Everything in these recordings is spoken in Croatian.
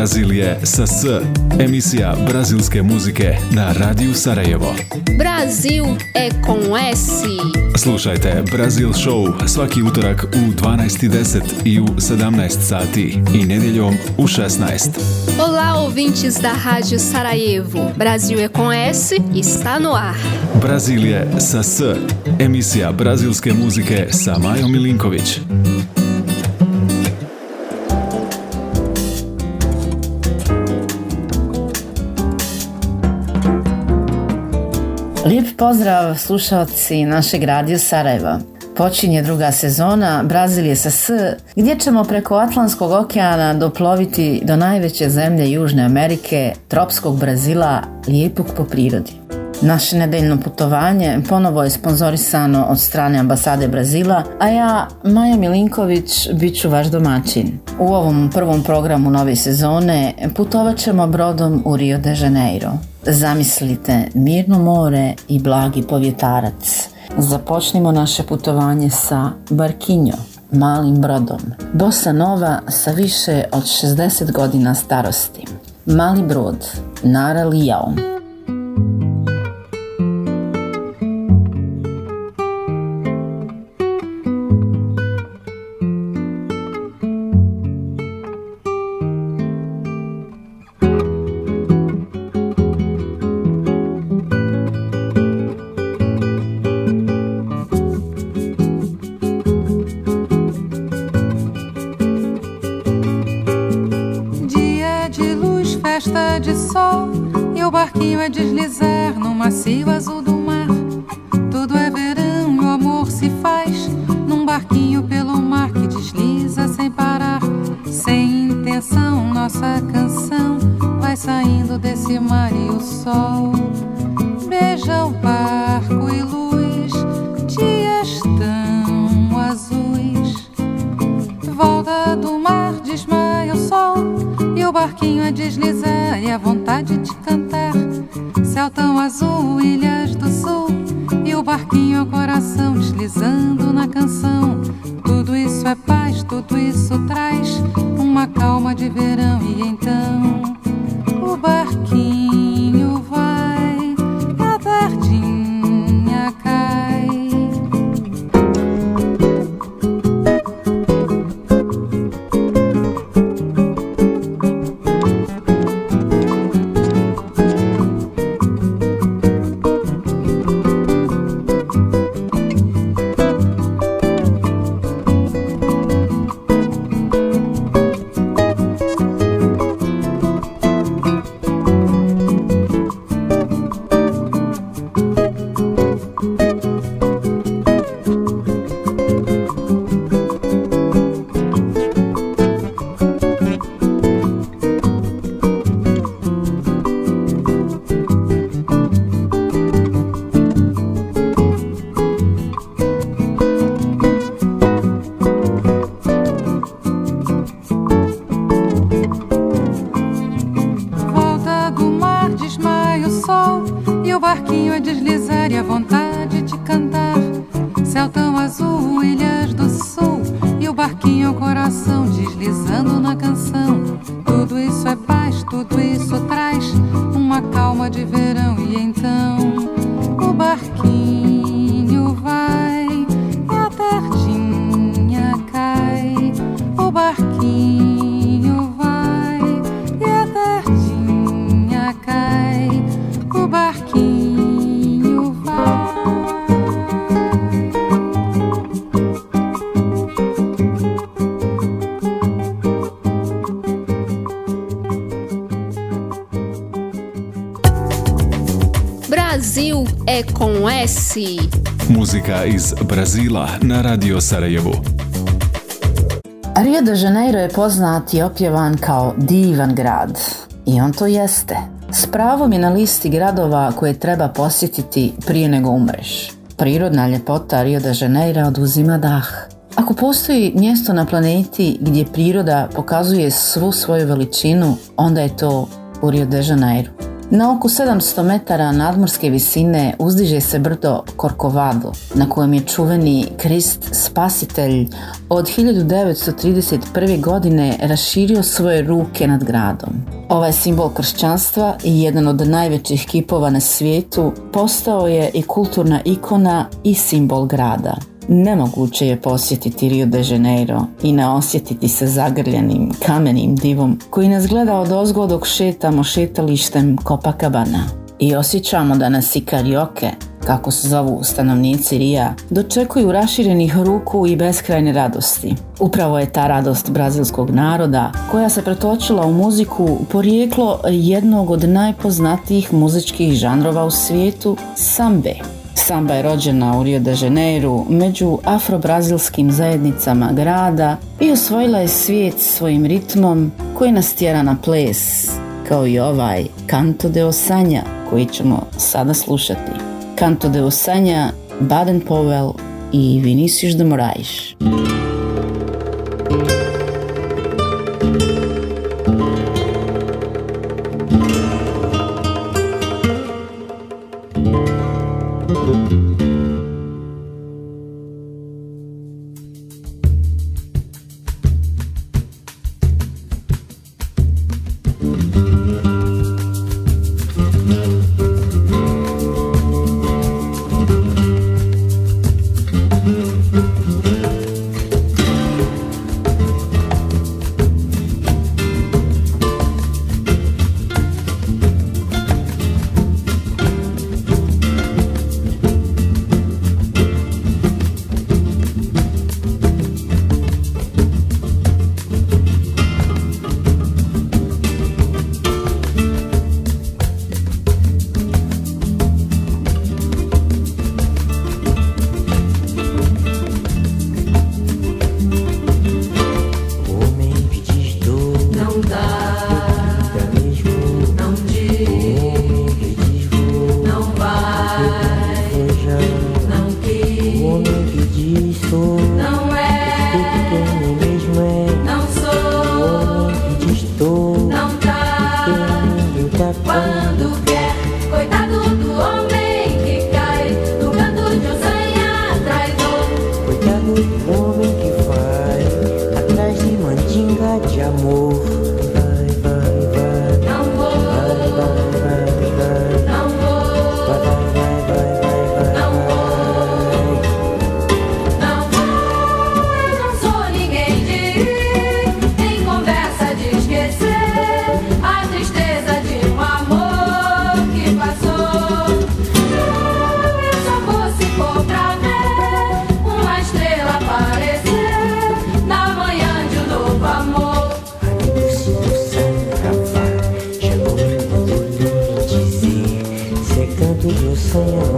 Brazilije sa S. Emisija brazilske muzike na Radiju Sarajevo. Brasil é com S. Slušajte Brazil Show svaki utorak u 12.10 i u 17 sati i nedjeljom u 16. Olá, ouvintes da Rádio Sarajevo. Brasil é com S está no ar. Brazilije sa S. Emisija brazilske muzike sa Majom Milinković. Lijep pozdrav slušalci našeg radija Sarajeva. Počinje druga sezona Brazilije sa S, gdje ćemo preko Atlantskog okeana doploviti do najveće zemlje Južne Amerike, tropskog Brazila, lijepog po prirodi. Naše nedeljno putovanje ponovo je sponzorisano od strane ambasade Brazila, a ja, Maja Milinković, bit ću vaš domaćin. U ovom prvom programu nove sezone putovat ćemo brodom u Rio de Janeiro. Zamislite mirno more i blagi povjetarac. Započnimo naše putovanje sa Barkinjo, malim brodom. Bosa Nova sa više od 60 godina starosti. Mali brod, Nara. Barquinho a deslizar E a vontade de cantar. Céu tão azul, ilhas do sul E o barquinho é o coração Deslizando na canção. Tudo isso é paz, tudo isso traz Uma calma de verão. E então o barquinho Iz Brazila na Radio Sarajevu. Rio de Janeiro je poznat i opjevan kao divan grad. I on to jeste. S pravom je na listi gradova koje treba posjetiti prije nego umreš. Prirodna ljepota Rio de Janeiro oduzima dah. Ako postoji mjesto na planeti gdje priroda pokazuje svu svoju veličinu, onda je to u Rio de Janeiro. Na oko 700 metara nadmorske visine uzdiže se brdo Korkovado, na kojem je čuveni Krist Spasitelj od 1931. godine raširio svoje ruke nad gradom. Ovaj simbol kršćanstva i jedan od najvećih kipova na svijetu postao je i kulturna ikona i simbol grada. Nemoguće je posjetiti Rio de Janeiro i ne osjetiti se zagrljenim kamenim divom koji nas gleda od ozgo dok šetamo šetalištem Copacabana. I osjećamo da nas i karioke, kako se zovu stanovnici Rija, dočekuju raširenih ruku i beskrajne radosti. Upravo je ta radost brazilskog naroda, koja se pretočila u muziku, porijeklo jednog od najpoznatijih muzičkih žanrova u svijetu, sambe. Samba je rođena u Rio de Janeiro među afro-brazilskim zajednicama grada i osvojila je svijet svojim ritmom koji nas tjera na ples, kao i ovaj Canto de Osanja koji ćemo sada slušati. Canto de Osanja, Baden Powell i Vinicius de Moraes. for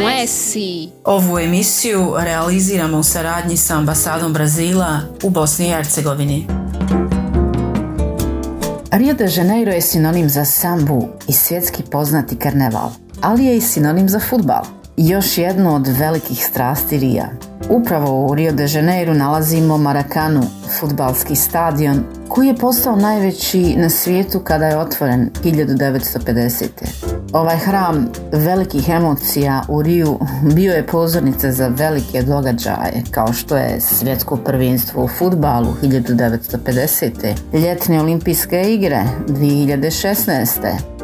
emisiji. Ovu emisiju realiziramo u saradnji sa ambasadom Brazila u Bosni i Hercegovini. Rio de Janeiro je sinonim za sambu i svjetski poznati karneval, ali je i sinonim za futbal. Još jedno od velikih strasti Rija. Upravo u Rio de Janeiro nalazimo Marakanu, futbalski stadion koji je postao najveći na svijetu kada je otvoren 1950. Ovaj hram velikih emocija u Riju bio je pozornica za velike događaje kao što je svjetsko prvenstvo u futbalu 1950. ljetne olimpijske igre 2016.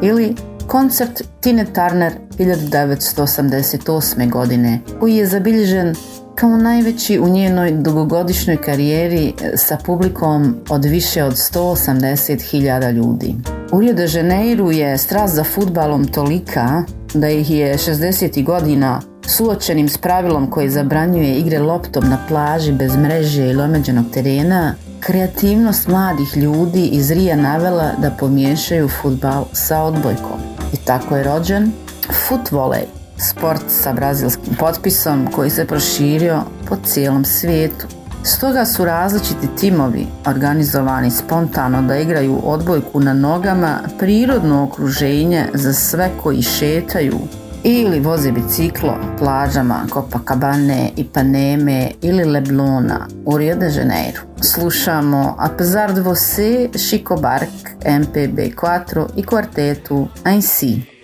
ili koncert Tine Turner 1988. godine koji je zabilježen kao najveći u njenoj dugogodišnjoj karijeri e, sa publikom od više od 180.000 ljudi. U Rio de Janeiro je strast za futbalom tolika da ih je 60. godina suočenim s pravilom koji zabranjuje igre loptom na plaži bez mreže i lomeđenog terena, kreativnost mladih ljudi iz Rija navela da pomiješaju futbal sa odbojkom. I tako je rođen foot sport sa brazilskim potpisom koji se proširio po cijelom svijetu. Stoga su različiti timovi organizovani spontano da igraju odbojku na nogama prirodno okruženje za sve koji šetaju ili voze biciklo plažama Copacabane, Ipaneme ili Leblona u Rio de Janeiro. Slušamo Apesar de você, Chico Bark, MPB4 i kvartetu Ainsi.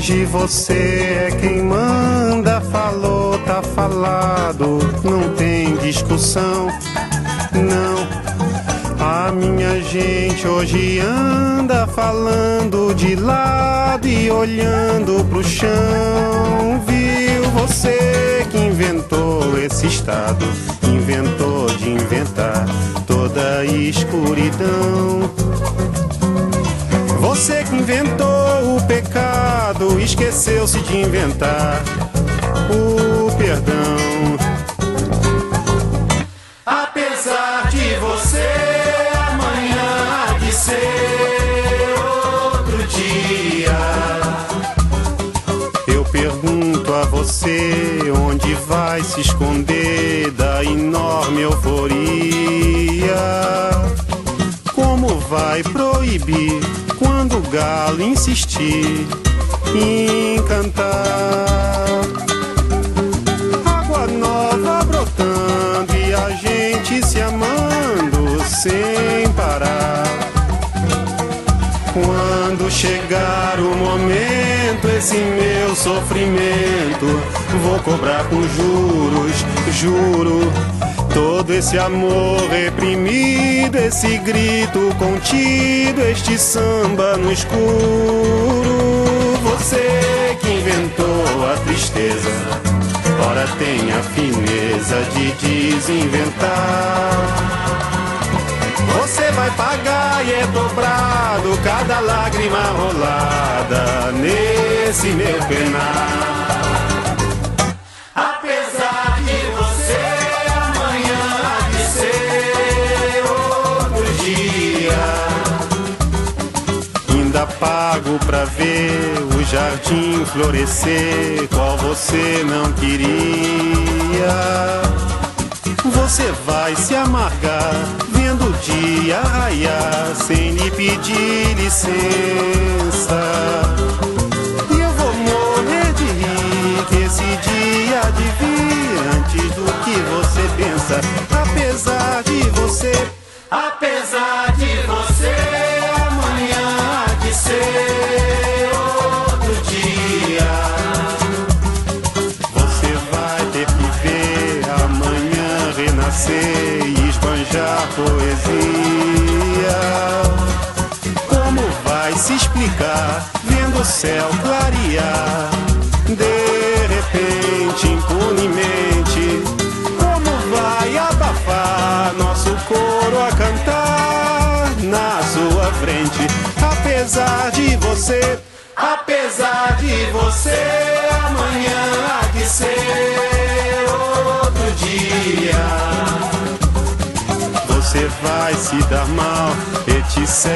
Hoje você é quem manda, falou, tá falado, não tem discussão, não. A minha gente hoje anda falando de lado e olhando pro chão. Viu você que inventou esse estado, inventou de inventar toda a escuridão. Inventou o pecado, esqueceu-se de inventar o perdão. Apesar de você amanhã há de ser outro dia. Eu pergunto a você onde vai se esconder da enorme euforia. Como vai proibir galo insistir em cantar. Água nova brotando e a gente se amando sem parar. Quando chegar o momento, esse meu sofrimento, vou cobrar com juros, juro Todo esse amor reprimido, esse grito contido, este samba no escuro. Você que inventou a tristeza, ora tem a fineza de desinventar. Você vai pagar e é dobrado cada lágrima rolada nesse meu penar. Pago pra ver o jardim florescer, qual você não queria. Você vai se amargar vendo o dia raiar sem lhe pedir licença. E eu vou morrer de rir que esse dia de vir antes do que você pensa. Apesar de você, apesar de você e esbanjar poesia. Como vai se explicar vendo o céu clarear? Apesar de você, apesar de você, amanhã há de ser outro dia. você vai se dar mal, etc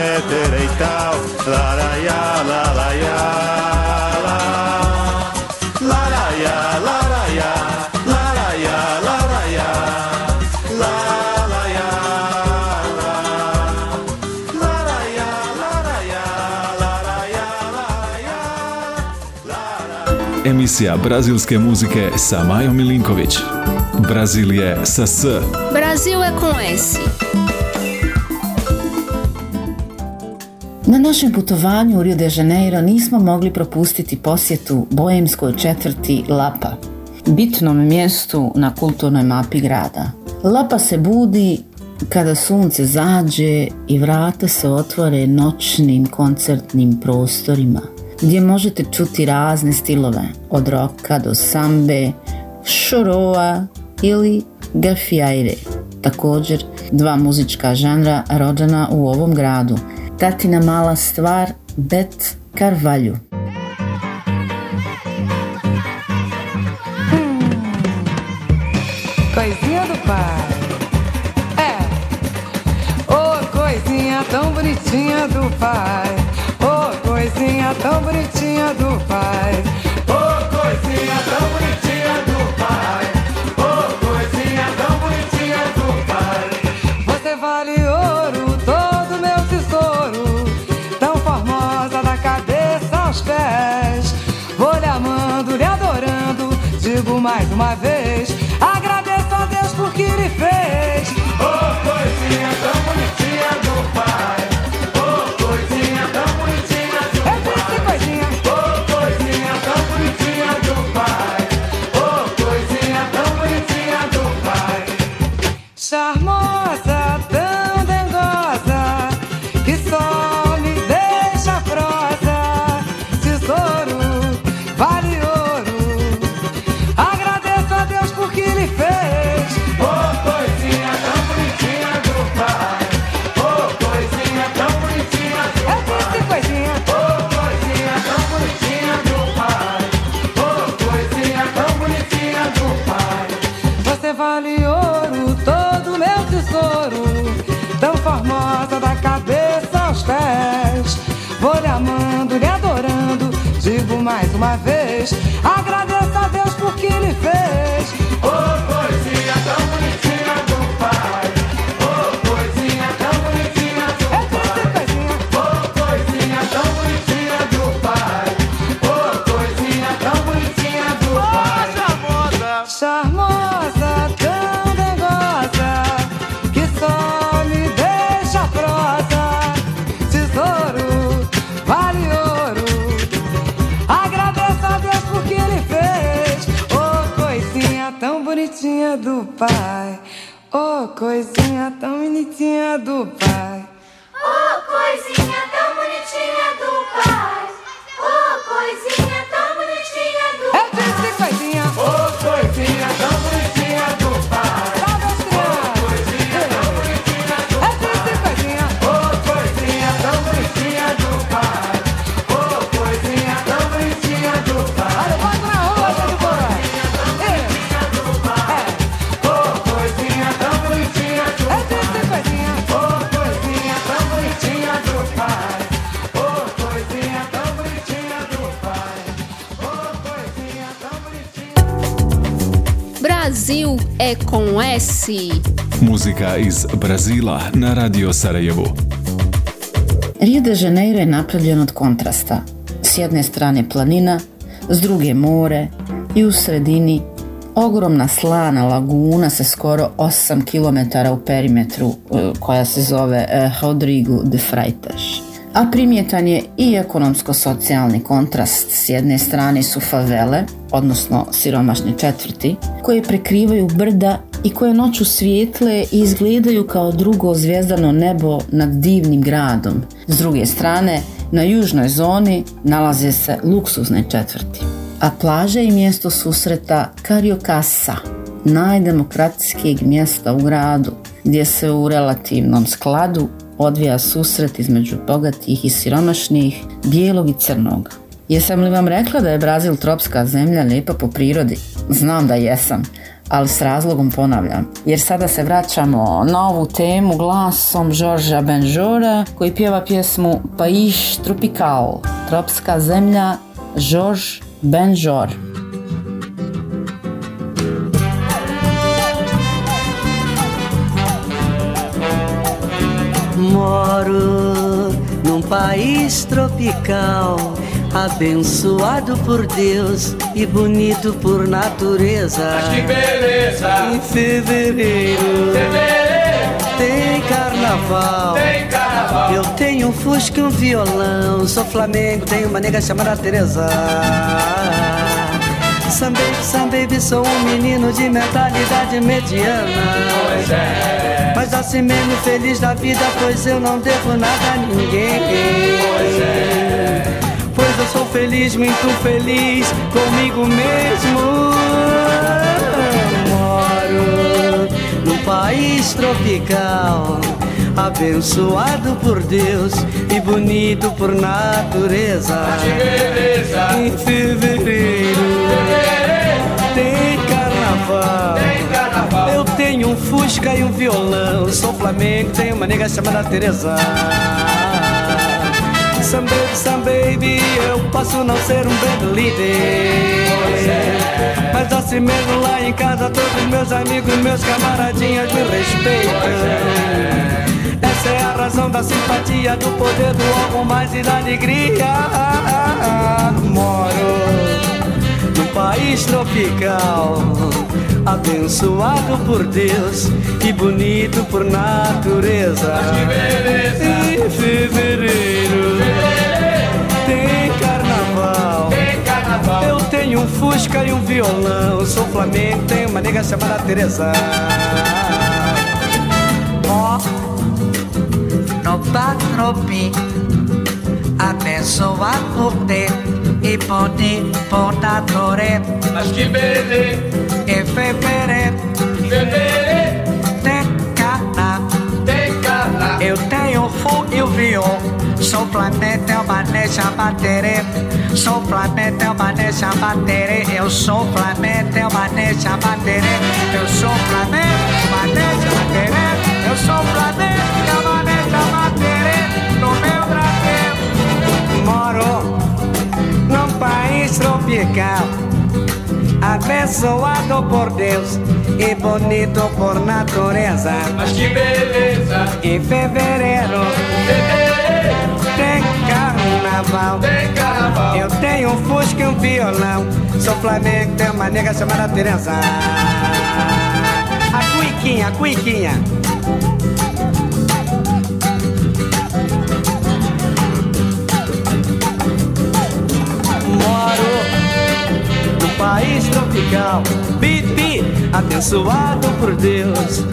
e tal. Laraiá, laraiá, Emisija brazilske muzike sa Majom Milinković. Brazil je sa S. Brasil é com S. Na našem putovanju u Rio de Janeiro nismo mogli propustiti posjetu bojemskoj četvrti Lapa, bitnom mjestu na kulturnoj mapi grada. Lapa se budi kada sunce zađe i vrata se otvore noćnim koncertnim prostorima, gdje možete čuti razne stilove, od roka do sambe, šoroa ili gafiajre. Također, dva muzička žanra rođena u ovom gradu. Tatina mala stvar, Bet Carvalho. Coisinha do pai. É. Ô, coisinha tão bonitinha do pai. Coisinha tão bonitinha do pai. Ô, coisinha tão bonitinha do pai. Ô, coisinha tão bonitinha do pai. Você vale ouro, todo meu tesouro. Tão formosa da cabeça aos pés. Vou lhe amando, lhe adorando. Digo mais uma vez: agradeço a Deus por que lhe fez. Ô, coisinha tão bonitinha do Brasil é com S. Muzika iz Brazila na Radio Sarajevo. Rio de Janeiro je napravljen od kontrasta. S jedne strane planina, s druge more i u sredini ogromna slana laguna sa skoro 8 km u perimetru e, koja se zove e, Rodrigo de Freitas. A primjetan je i ekonomsko-socijalni kontrast. S jedne strane su favele, odnosno siromašne četvrti, koje prekrivaju brda i koje noću svijetle i izgledaju kao drugo zvijezdano nebo nad divnim gradom. S druge strane, na južnoj zoni nalaze se luksuzne četvrti. A plaža i mjesto susreta Cariocaça, najdemokratskijeg mjesta u gradu, gdje se u relativnom skladu odvija susret između bogatih i siromašnih, bijelog i crnog. Jesam li vam rekla da je Brazil tropska zemlja lijepa po prirodi? znam da jesam, ali s razlogom ponavljam. Jer sada se vraćamo na ovu temu glasom Žorža Benžora koji pjeva pjesmu Paiš Tropical, tropska zemlja Žorž Benžor. País tropical, abençoado por Deus e bonito por natureza. Mas que beleza! Em fevereiro tem carnaval. Tem carnaval! Eu tenho um fusca e um violão. Sou Flamengo, tenho uma nega chamada Teresa. Sam baby, Sam baby, sou um menino de mentalidade mediana. Pois é, Mas assim mesmo feliz da vida, pois eu não devo nada a ninguém. pois é. Pois eu sou feliz, muito feliz comigo mesmo. Moro num país tropical, abençoado por Deus e bonito por natureza. Em fevereiro tem carnaval. Tem carnaval! Eu tenho um Fusca e um violão. Sou Flamengo, tenho uma nega chamada Teresa. Some baby, some baby, eu posso não ser um band líder. Mas assim mesmo lá em casa, todos meus amigos, meus camaradinhas me respeitam. Essa é a razão da simpatia, do poder do algo mais e da alegria. Moro num país tropical, abençoado por Deus e bonito por natureza. Em fevereiro tem carnaval. Tem carnaval! Eu tenho um Fusca e um violão. Sou Flamengo, tenho uma nega chamada Teresa. patropie. Abençoa por ter e pode portadore. Mas que bebê E febere. Febere. Tecana. Tecana. Eu tenho fogo e o viol. Sou planeta, é maneja baterê. Sou planeta, é maneja baterê. Eu sou planeta, é maneja baterê. Eu sou planeta, maneja baterê. Eu sou planeta, maneja baterê. País tropical, abençoado por Deus e bonito por natureza. Mas que beleza! Em fevereiro Fevereiro tem carnaval. tem carnaval! Eu tenho um Fusca e um violão. Sou Flamengo, tenho uma nega chamada Teresa. A cuiquinha, a cuiquinha. País tropical. Bibi, abençoado por Deus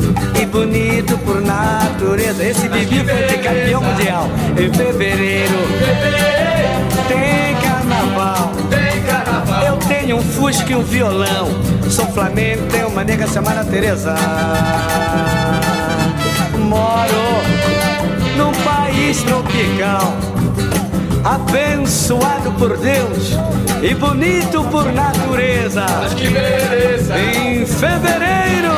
e bonito por natureza. Esse Bibi foi de campeão mundial. Em fevereiro tem carnaval. Tem carnaval! Eu tenho um Fusca e um violão. Sou Flamengo, tenho uma nega chamada Teresa. Moro num país tropical, abençoado por Deus e bonito por natureza. Mas que beleza! Em fevereiro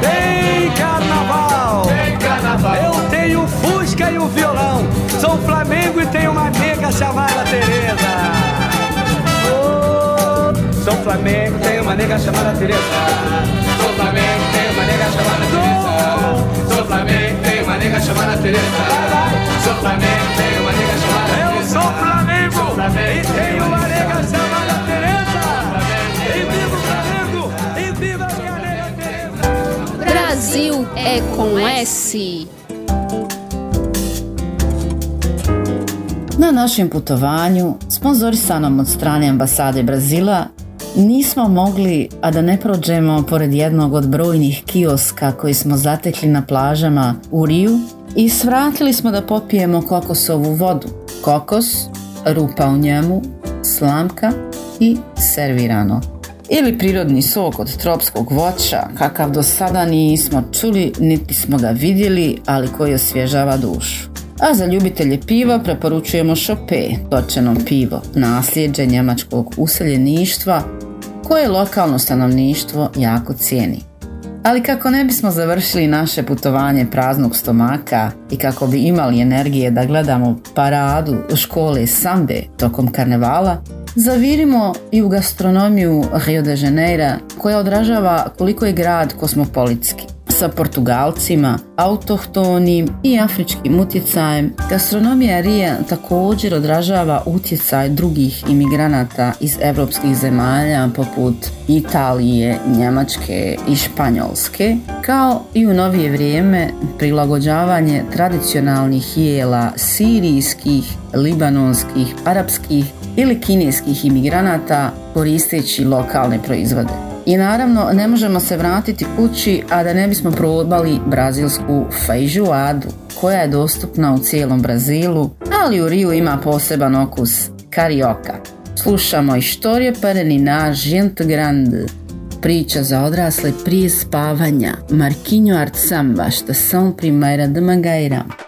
tem carnaval. Tem carnaval! Eu tenho Fusca e um violão. Sou Flamengo e tenho uma nega chamada Teresa. Oh, sou Flamengo, tenho uma nega chamada Teresa. Sou Flamengo, tem uma nega chamada Teresa. Sou Flamengo, tem uma nega chamada Teresa. Sou Flamengo, tem uma nega chamada Eu sou Flamengo Sou Flamengo, e o a com S. Na našem putovanju, sponzorisanom od strane ambasade Brazila, nismo mogli, a da ne prođemo pored jednog od brojnih kioska koji smo zatekli na plažama u Riju i svratili smo da popijemo kokosovu vodu. Kokos, rupa u njemu, slamka i servirano. Ili prirodni sok od tropskog voća, kakav do sada nismo čuli niti smo ga vidjeli, ali koji osvježava dušu. A za ljubitelje piva preporučujemo Chope, točeno pivo, nasljeđe njemačkog useljeništva koje lokalno stanovništvo jako cijeni. Ali kako ne bismo završili naše putovanje praznog stomaka i kako bi imali energije da gledamo paradu u škole sambe tokom karnevala, zavirimo i u gastronomiju Rio de Janeiro koja odražava koliko je grad kosmopolitski sa Portugalcima, autohtonim i afričkim utjecajem, gastronomija Rija također odražava utjecaj drugih imigranata iz europskih zemalja poput Italije, Njemačke i Španjolske, kao i u novije vrijeme prilagođavanje tradicionalnih jela sirijskih, libanonskih, arapskih ili kineskih imigranata koristeći lokalne proizvode. I naravno ne možemo se vratiti kući, a da ne bismo probali brazilsku feijoadu koja je dostupna u cijelom Brazilu, ali u Riju ima poseban okus carioca. Slušamo Historie para ninar gente grande, priča za odrasle prije spavanja, Marquinho Art Samba, estação primeira de Mangueira.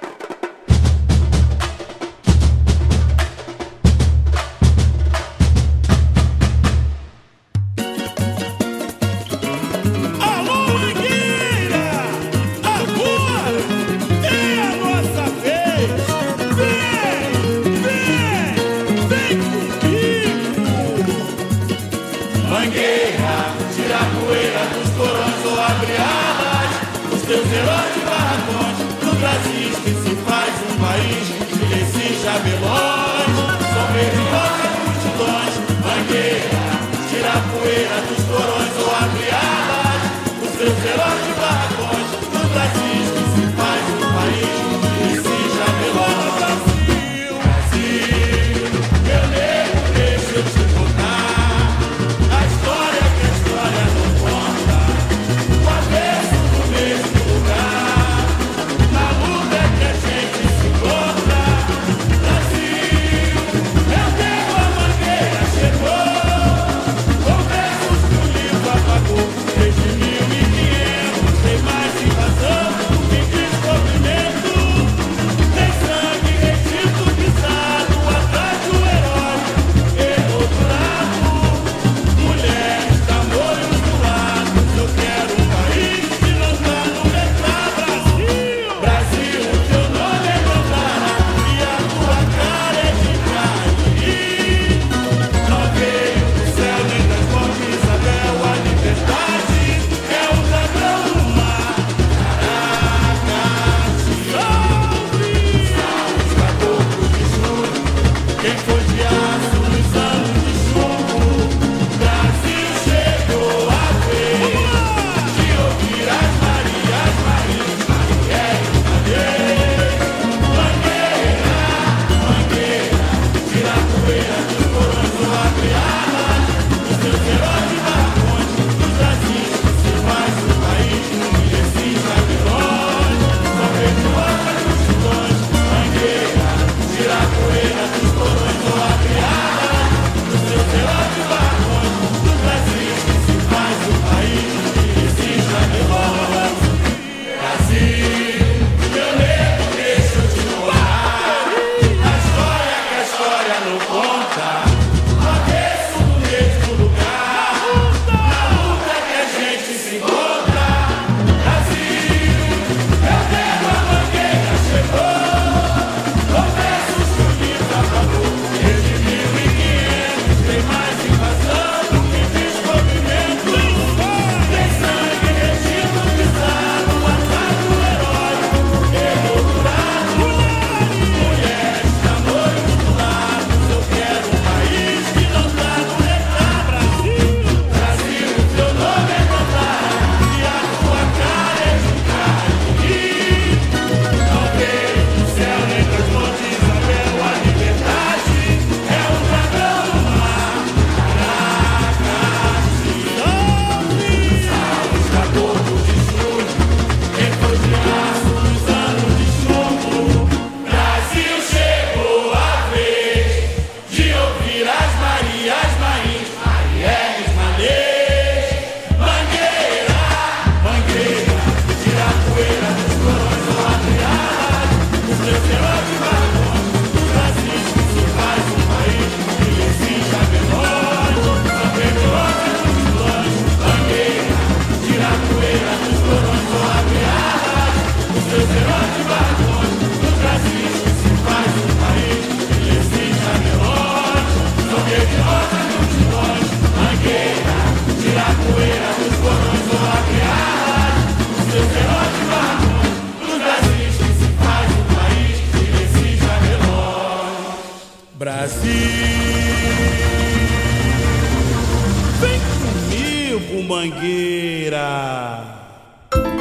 Mangueira.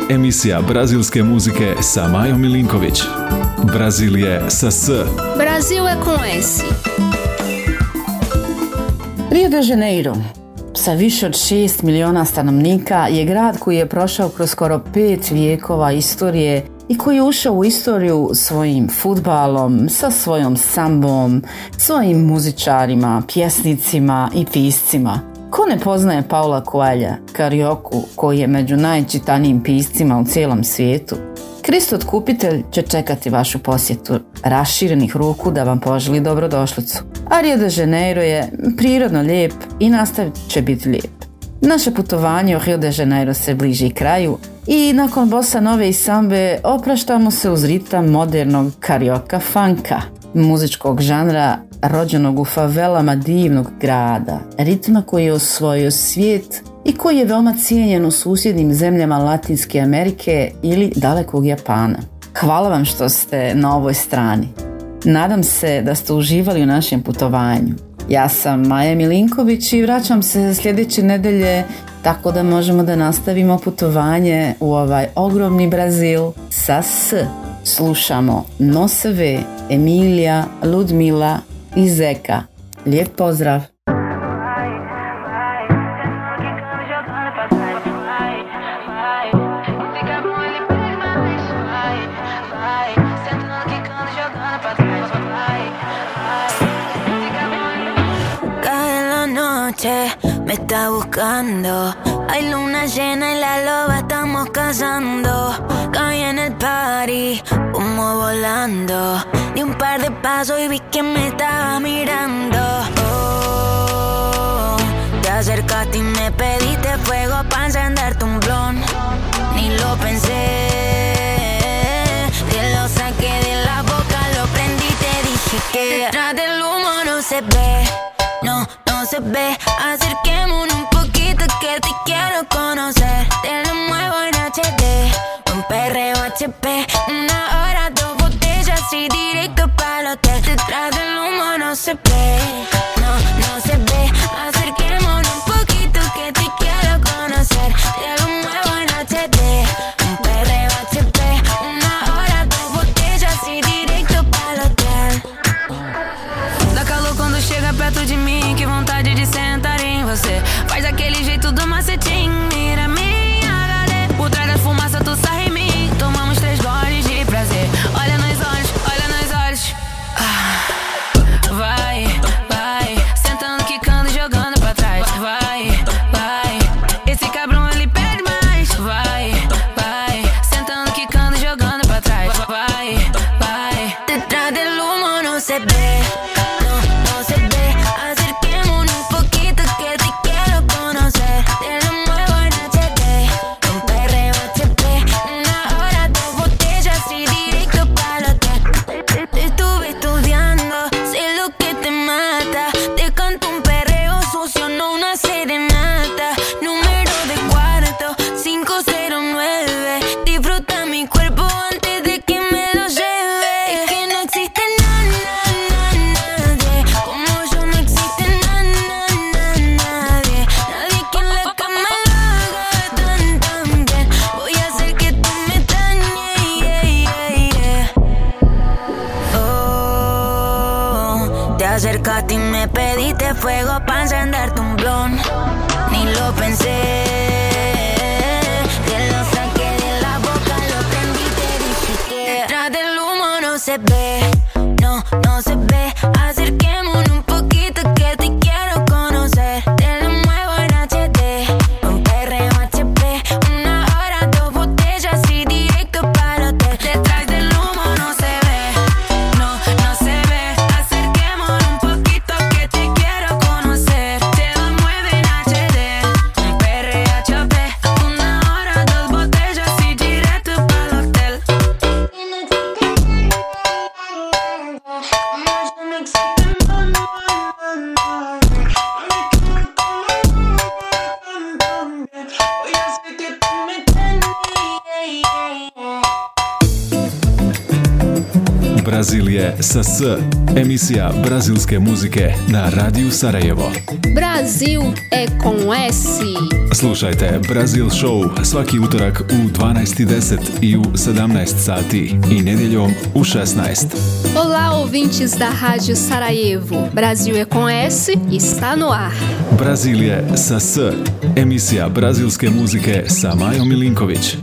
Emisija brazilske muzike sa Majom Milinković. Brazil je sa S. Brasil é com S. Rio de Janeiro, sa više od 6 miliona stanovnika, je grad koji je prošao kroz skoro pet vijekova istorije i koji je ušao u istoriju svojim futbalom, sa svojom sambom, svojim muzičarima, pjesnicima i piscima. Ko ne poznaje Paula Coelha, Karioku, koji je među najčitanijim piscima u cijelom svijetu? Krist Otkupitelj će čekati vašu posjetu raširenih ruku da vam poželi dobrodošlicu. A Rio de Janeiro je prirodno lijep i nastavit će biti lijep. Naše putovanje u Rio de Janeiro se bliži kraju i nakon bossa nove i sambe opraštamo se uz ritam modernog karioka funka, muzičkog žanra rođenog u favelama divnog grada, ritma koji je osvojio svijet i koji je veoma cijenjen u susjednim zemljama Latinske Amerike ili dalekog Japana. Hvala vam što ste na ovoj strani. Nadam se da ste uživali u našem putovanju. Ja sam Maja Milinković i vraćam se sljedeće nedelje tako da možemo da nastavimo putovanje u ovaj ogromni Brazil sa S. Slušamo Noseve, Emilija, Ludmila i Zeka. Lijep pozdrav! Me está buscando. Hay luna llena y la loba estamos cazando. Caí en el party, humo volando. Di un par de pasos y vi que me estaba mirando. Oh, te acercaste y me pediste fuego para encenderte un blon. Ni lo pensé. Te lo saqué de la boca, lo prendí te dije que detrás del humo no se ve. Se ve. Acerquémonos un poquito que te quiero conocer. Te lo muevo en HD. Un perreo HP. Una hora, dos botellas y directo para el hotel. Detrás del bad, sa S. Emisija brazilske muzike na Radiju Sarajevo. Brasil é com S. Slušajte Brazil Show svaki utorak u 12.10 i u 17 sati i nedjeljom u 16. Olá, ouvintes da Rádio Sarajevo. Brasil é com S está no ar. Brazil je sa S. Emisija brazilske muzike sa Majom Milinković.